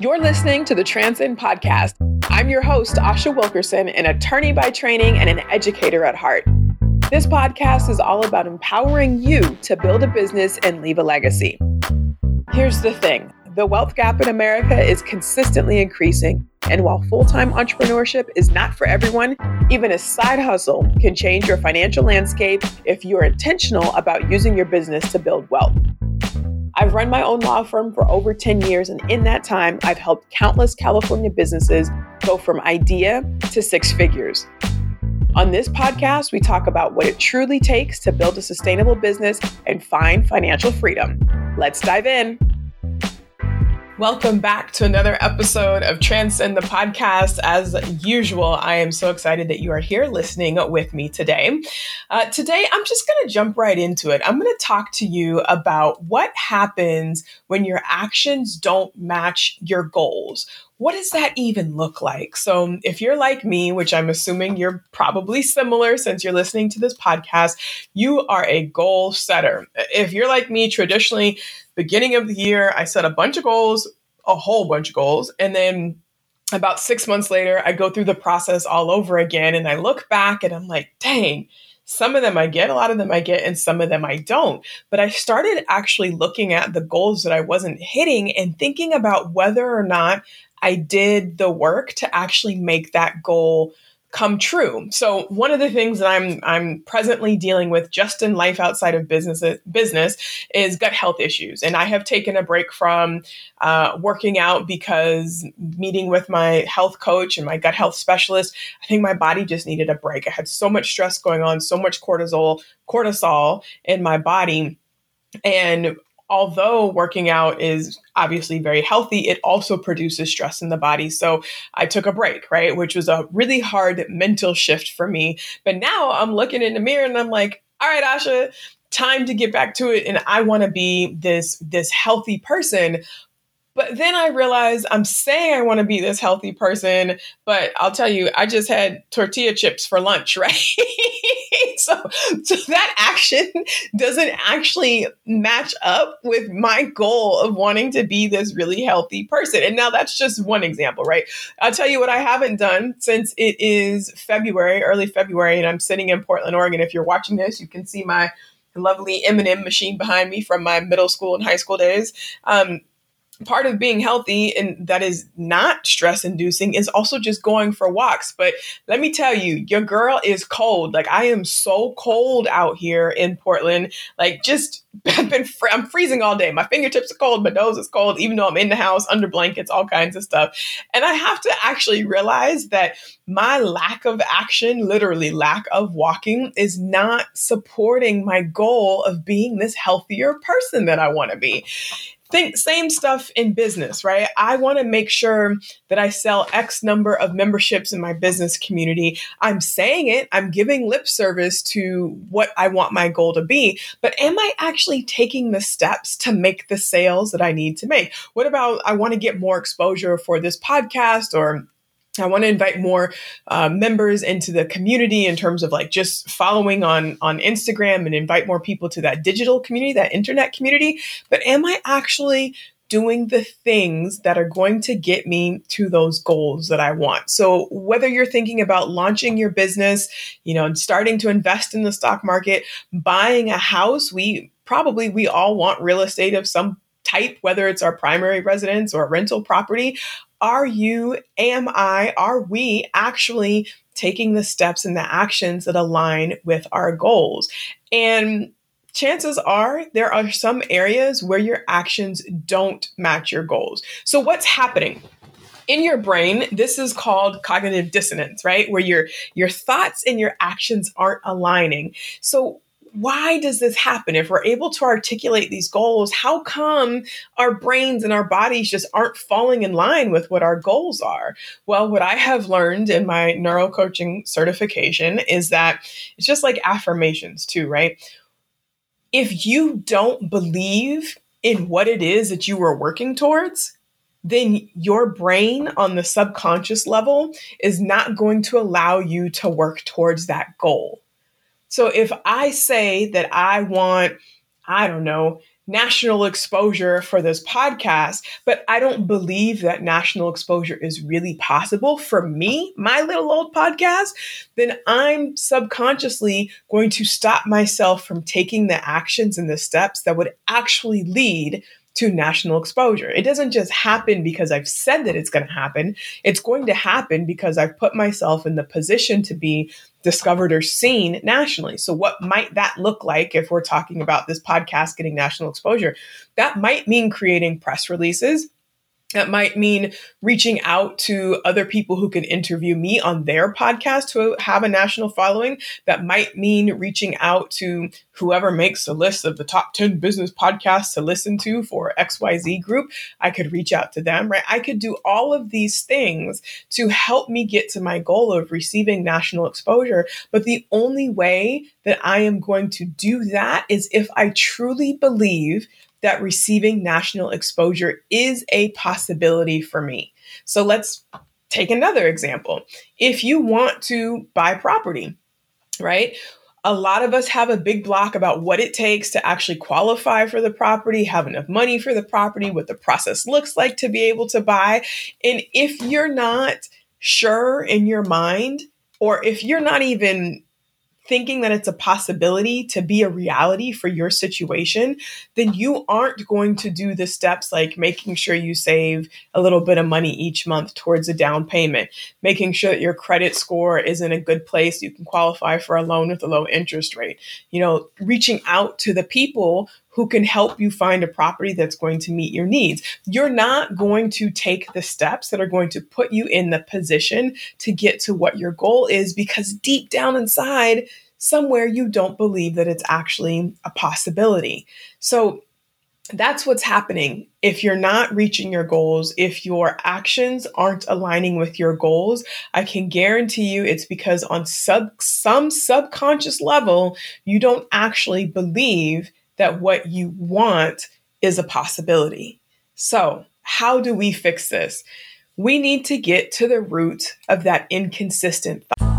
You're listening to the Transcend Podcast. I'm your host, Asha Wilkerson, an attorney by training and an educator at heart. This podcast is all about empowering you to build a business and leave a legacy. Here's the thing the wealth gap in America is consistently increasing. And while full time entrepreneurship is not for everyone, even a side hustle can change your financial landscape if you're intentional about using your business to build wealth. I've run my own law firm for over 10 years, and in that time, I've helped countless California businesses go from idea to six figures. On this podcast, we talk about what it truly takes to build a sustainable business and find financial freedom. Let's dive in. Welcome back to another episode of Transcend the Podcast. As usual, I am so excited that you are here listening with me today. Uh, today, I'm just going to jump right into it. I'm going to talk to you about what happens when your actions don't match your goals. What does that even look like? So, if you're like me, which I'm assuming you're probably similar since you're listening to this podcast, you are a goal setter. If you're like me, traditionally, beginning of the year, I set a bunch of goals, a whole bunch of goals, and then about six months later, I go through the process all over again and I look back and I'm like, dang, some of them I get, a lot of them I get, and some of them I don't. But I started actually looking at the goals that I wasn't hitting and thinking about whether or not I did the work to actually make that goal come true. So one of the things that I'm I'm presently dealing with just in life outside of business business is gut health issues, and I have taken a break from uh, working out because meeting with my health coach and my gut health specialist, I think my body just needed a break. I had so much stress going on, so much cortisol cortisol in my body. And although working out is obviously very healthy, it also produces stress in the body. So I took a break, right? Which was a really hard mental shift for me. But now I'm looking in the mirror and I'm like, all right, Asha, time to get back to it. And I want to be this, this healthy person. But then I realized I'm saying I want to be this healthy person, but I'll tell you, I just had tortilla chips for lunch, right? so, so that action doesn't actually match up with my goal of wanting to be this really healthy person. And now that's just one example, right? I'll tell you what I haven't done since it is February, early February, and I'm sitting in Portland, Oregon. If you're watching this, you can see my lovely M&M machine behind me from my middle school and high school days. Um, part of being healthy and that is not stress inducing is also just going for walks. But let me tell you your girl is cold. Like i am so cold out here in portland. Like just i've been fr- i'm freezing all day. My fingertips are cold. My nose is cold even though i'm in the house under blankets all kinds of stuff. And i have to actually realize that my lack of action literally lack of walking is not supporting my goal of being this healthier person that i want to be think same stuff in business, right? I want to make sure that I sell X number of memberships in my business community. I'm saying it, I'm giving lip service to what I want my goal to be, but am I actually taking the steps to make the sales that I need to make? What about I want to get more exposure for this podcast or I want to invite more uh, members into the community in terms of like just following on on Instagram and invite more people to that digital community, that internet community. But am I actually doing the things that are going to get me to those goals that I want. So whether you're thinking about launching your business, you know, and starting to invest in the stock market, buying a house, we probably we all want real estate of some type, whether it's our primary residence or rental property are you, am I, are we actually taking the steps and the actions that align with our goals? And chances are there are some areas where your actions don't match your goals. So, what's happening? in your brain this is called cognitive dissonance right where your your thoughts and your actions aren't aligning so why does this happen? If we're able to articulate these goals, how come our brains and our bodies just aren't falling in line with what our goals are? Well, what I have learned in my neuro coaching certification is that it's just like affirmations, too, right? If you don't believe in what it is that you are working towards, then your brain on the subconscious level is not going to allow you to work towards that goal. So if I say that I want, I don't know, national exposure for this podcast, but I don't believe that national exposure is really possible for me, my little old podcast, then I'm subconsciously going to stop myself from taking the actions and the steps that would actually lead to national exposure. It doesn't just happen because I've said that it's going to happen. It's going to happen because I've put myself in the position to be discovered or seen nationally. So, what might that look like if we're talking about this podcast getting national exposure? That might mean creating press releases that might mean reaching out to other people who can interview me on their podcast who have a national following. That might mean reaching out to whoever makes a list of the top 10 business podcasts to listen to for XYZ group. I could reach out to them, right? I could do all of these things to help me get to my goal of receiving national exposure. But the only way that I am going to do that is if I truly believe that receiving national exposure is a possibility for me. So let's take another example. If you want to buy property, right? A lot of us have a big block about what it takes to actually qualify for the property, have enough money for the property, what the process looks like to be able to buy. And if you're not sure in your mind, or if you're not even thinking that it's a possibility to be a reality for your situation, then you aren't going to do the steps like making sure you save a little bit of money each month towards a down payment, making sure that your credit score is in a good place, you can qualify for a loan with a low interest rate, you know, reaching out to the people who can help you find a property that's going to meet your needs. You're not going to take the steps that are going to put you in the position to get to what your goal is because deep down inside, somewhere you don't believe that it's actually a possibility. So that's what's happening if you're not reaching your goals, if your actions aren't aligning with your goals, I can guarantee you it's because on sub some subconscious level you don't actually believe that what you want is a possibility. So, how do we fix this? We need to get to the root of that inconsistent thought.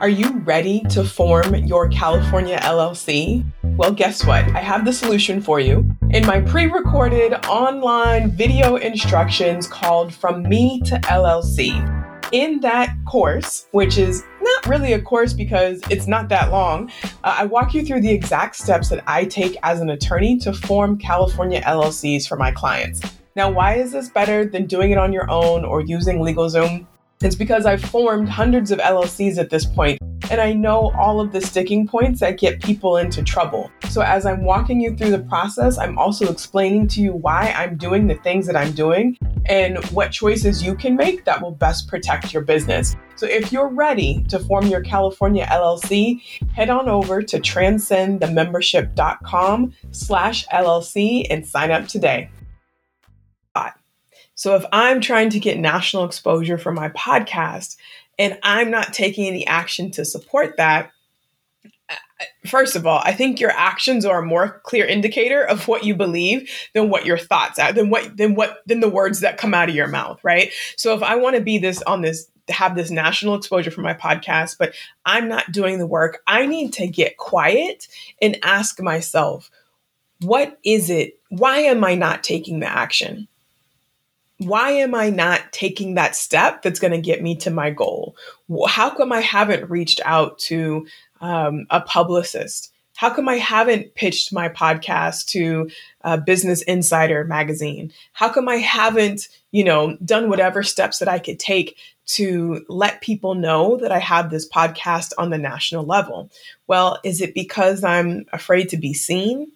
Are you ready to form your California LLC? Well, guess what? I have the solution for you. In my pre recorded online video instructions called From Me to LLC, in that course, which is not really a course because it's not that long, uh, I walk you through the exact steps that I take as an attorney to form California LLCs for my clients. Now, why is this better than doing it on your own or using LegalZoom? It's because I've formed hundreds of LLCs at this point, and I know all of the sticking points that get people into trouble. So, as I'm walking you through the process, I'm also explaining to you why I'm doing the things that I'm doing and what choices you can make that will best protect your business. So if you're ready to form your California LLC, head on over to transcendthemembership.com slash LLC and sign up today. So if I'm trying to get national exposure for my podcast and I'm not taking any action to support that, first of all, I think your actions are a more clear indicator of what you believe than what your thoughts are, than what than what than the words that come out of your mouth, right? So if I want to be this on this have this national exposure for my podcast, but I'm not doing the work, I need to get quiet and ask myself, what is it? Why am I not taking the action? Why am I not taking that step that's going to get me to my goal? How come I haven't reached out to um, a publicist? How come I haven't pitched my podcast to a Business Insider magazine? How come I haven't, you know, done whatever steps that I could take to let people know that I have this podcast on the national level? Well, is it because I'm afraid to be seen?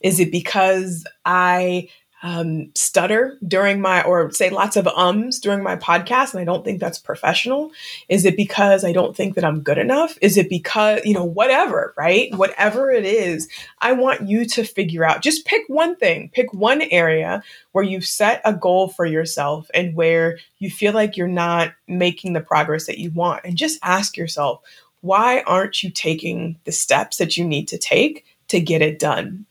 Is it because I um, stutter during my, or say lots of ums during my podcast, and I don't think that's professional? Is it because I don't think that I'm good enough? Is it because, you know, whatever, right? Whatever it is, I want you to figure out, just pick one thing, pick one area where you've set a goal for yourself and where you feel like you're not making the progress that you want. And just ask yourself, why aren't you taking the steps that you need to take to get it done?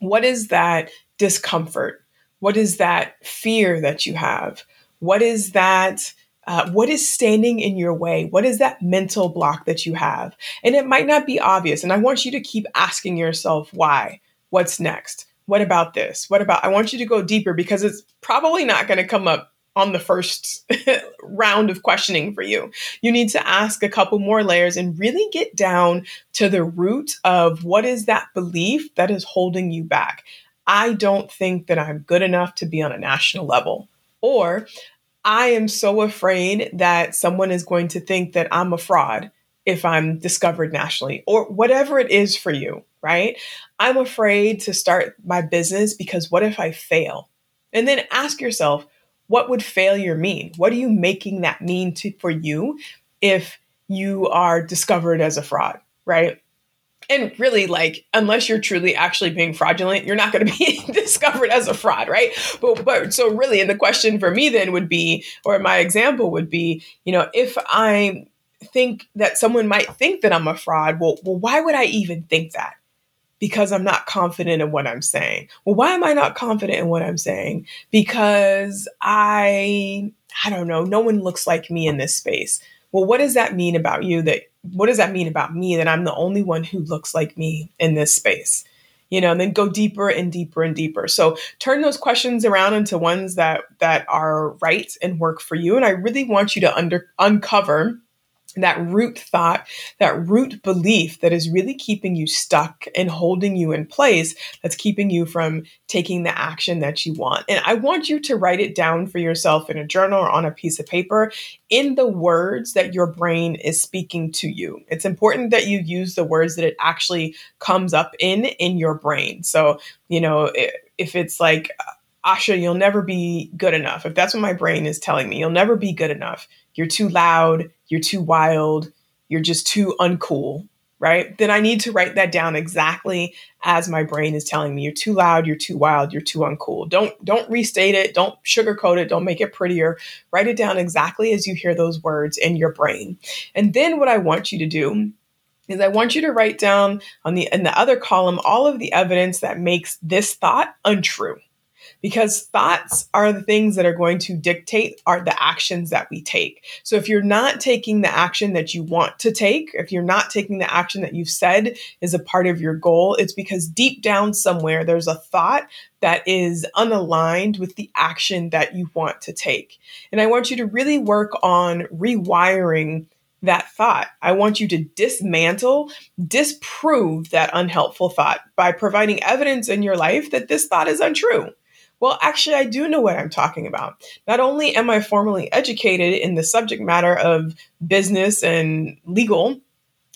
What is that discomfort? What is that fear that you have? What is that Uh, what is standing in your way? What is that mental block that you have? And it might not be obvious. And I want you to keep asking yourself why. What's next? What about this? What about? I want you to go deeper because it's probably not going to come up on the first round of questioning for you. You need to ask a couple more layers and really get down to the root of what is that belief that is holding you back. I don't think that I'm good enough to be on a national level. Or I am so afraid that someone is going to think that I'm a fraud if I'm discovered nationally or whatever it is for you, right? I'm afraid to start my business because what if I fail? And then ask yourself, what would failure mean? What are you making that mean to, for you if you are discovered as a fraud, right? And really, like, unless you're truly actually being fraudulent, you're not going to be discovered as a fraud, right? But, but so really, and the question for me then would be, or my example would be, you know, if I think that someone might think that I'm a fraud, well, well, why would I even think that? because I'm not confident in what I'm saying. Well, why am I not confident in what I'm saying? Because I I don't know, no one looks like me in this space. Well, what does that mean about you that what does that mean about me that I'm the only one who looks like me in this space? You know, and then go deeper and deeper and deeper. So turn those questions around into ones that that are right and work for you. And I really want you to under uncover that root thought, that root belief that is really keeping you stuck and holding you in place, that's keeping you from taking the action that you want. And I want you to write it down for yourself in a journal or on a piece of paper in the words that your brain is speaking to you. It's important that you use the words that it actually comes up in in your brain. So, you know, if it's like, Asha, you'll never be good enough. If that's what my brain is telling me, you'll never be good enough. You're too loud you're too wild, you're just too uncool, right? Then I need to write that down exactly as my brain is telling me you're too loud, you're too wild, you're too uncool. Don't don't restate it, don't sugarcoat it, don't make it prettier. Write it down exactly as you hear those words in your brain. And then what I want you to do is I want you to write down on the in the other column all of the evidence that makes this thought untrue because thoughts are the things that are going to dictate are the actions that we take. So if you're not taking the action that you want to take, if you're not taking the action that you've said is a part of your goal, it's because deep down somewhere there's a thought that is unaligned with the action that you want to take. And I want you to really work on rewiring that thought. I want you to dismantle, disprove that unhelpful thought by providing evidence in your life that this thought is untrue. Well, actually, I do know what I'm talking about. Not only am I formally educated in the subject matter of business and legal,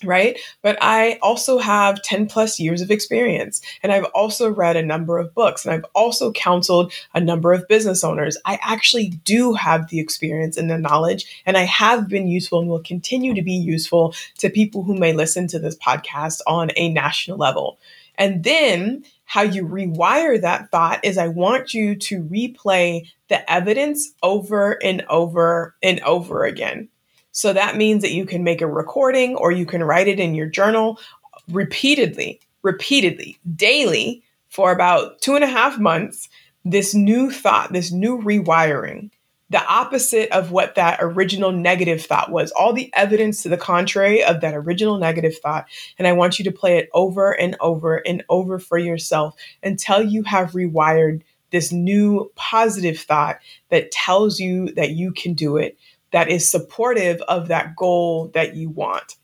right? But I also have 10 plus years of experience. And I've also read a number of books and I've also counseled a number of business owners. I actually do have the experience and the knowledge, and I have been useful and will continue to be useful to people who may listen to this podcast on a national level. And then how you rewire that thought is I want you to replay the evidence over and over and over again. So that means that you can make a recording or you can write it in your journal repeatedly, repeatedly, daily for about two and a half months. This new thought, this new rewiring the opposite of what that original negative thought was, all the evidence to the contrary of that original negative thought. And I want you to play it over and over and over for yourself until you have rewired this new positive thought that tells you that you can do it, that is supportive of that goal that you want.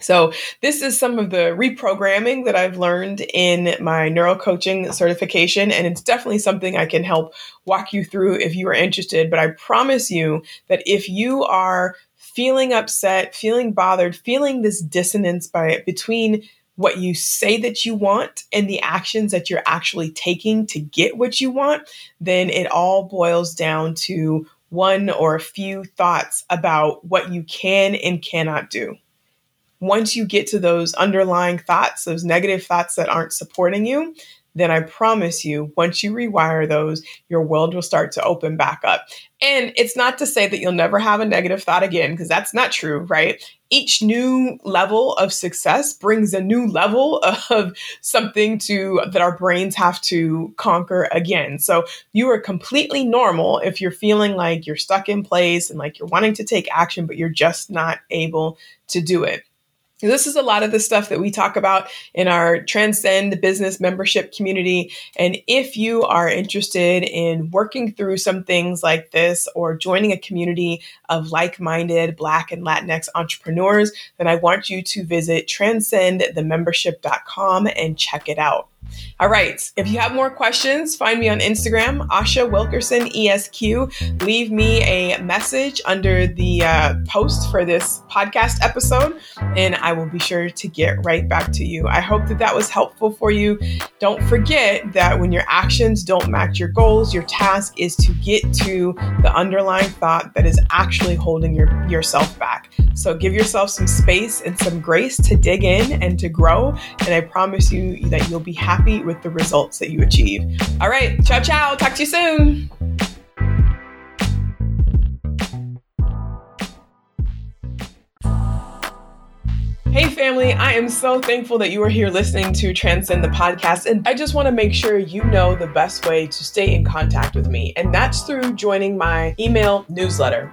So, this is some of the reprogramming that I've learned in my neuro coaching certification, and it's definitely something I can help walk you through if you are interested. But I promise you that if you are feeling upset, feeling bothered, feeling this dissonance by between what you say that you want and the actions that you're actually taking to get what you want, then it all boils down to one or a few thoughts about what you can and cannot do once you get to those underlying thoughts, those negative thoughts that aren't supporting you, then I promise you, once you rewire those, your world will start to open back up. And it's not to say that you'll never have a negative thought again, because that's not true, right? Each new level of success brings a new level of something to that our brains have to conquer again. So you are completely normal if you're feeling like you're stuck in place and like you're wanting to take action, but you're just not able to do it. This is a lot of the stuff that we talk about in our Transcend the Business membership community. And if you are interested in working through some things like this or joining a community of like minded Black and Latinx entrepreneurs, then I want you to visit transcendthemembership.com and check it out. All right. If you have more questions, find me on Instagram, Asha Wilkerson ESQ. Leave me a message under the uh, post for this podcast episode, and I will be sure to get right back to you. I hope that that was helpful for you. Don't forget that when your actions don't match your goals, your task is to get to the underlying thought that is actually holding your, yourself. So give yourself some space and some grace to dig in and to grow. And I promise you that you'll be happy with the results that you achieve. All right. Ciao, ciao. Talk to you soon. Hey, family, I am so thankful that you are here listening to Transcend the podcast. And I just want to make sure you know the best way to stay in contact with me, and that's through joining my email newsletter.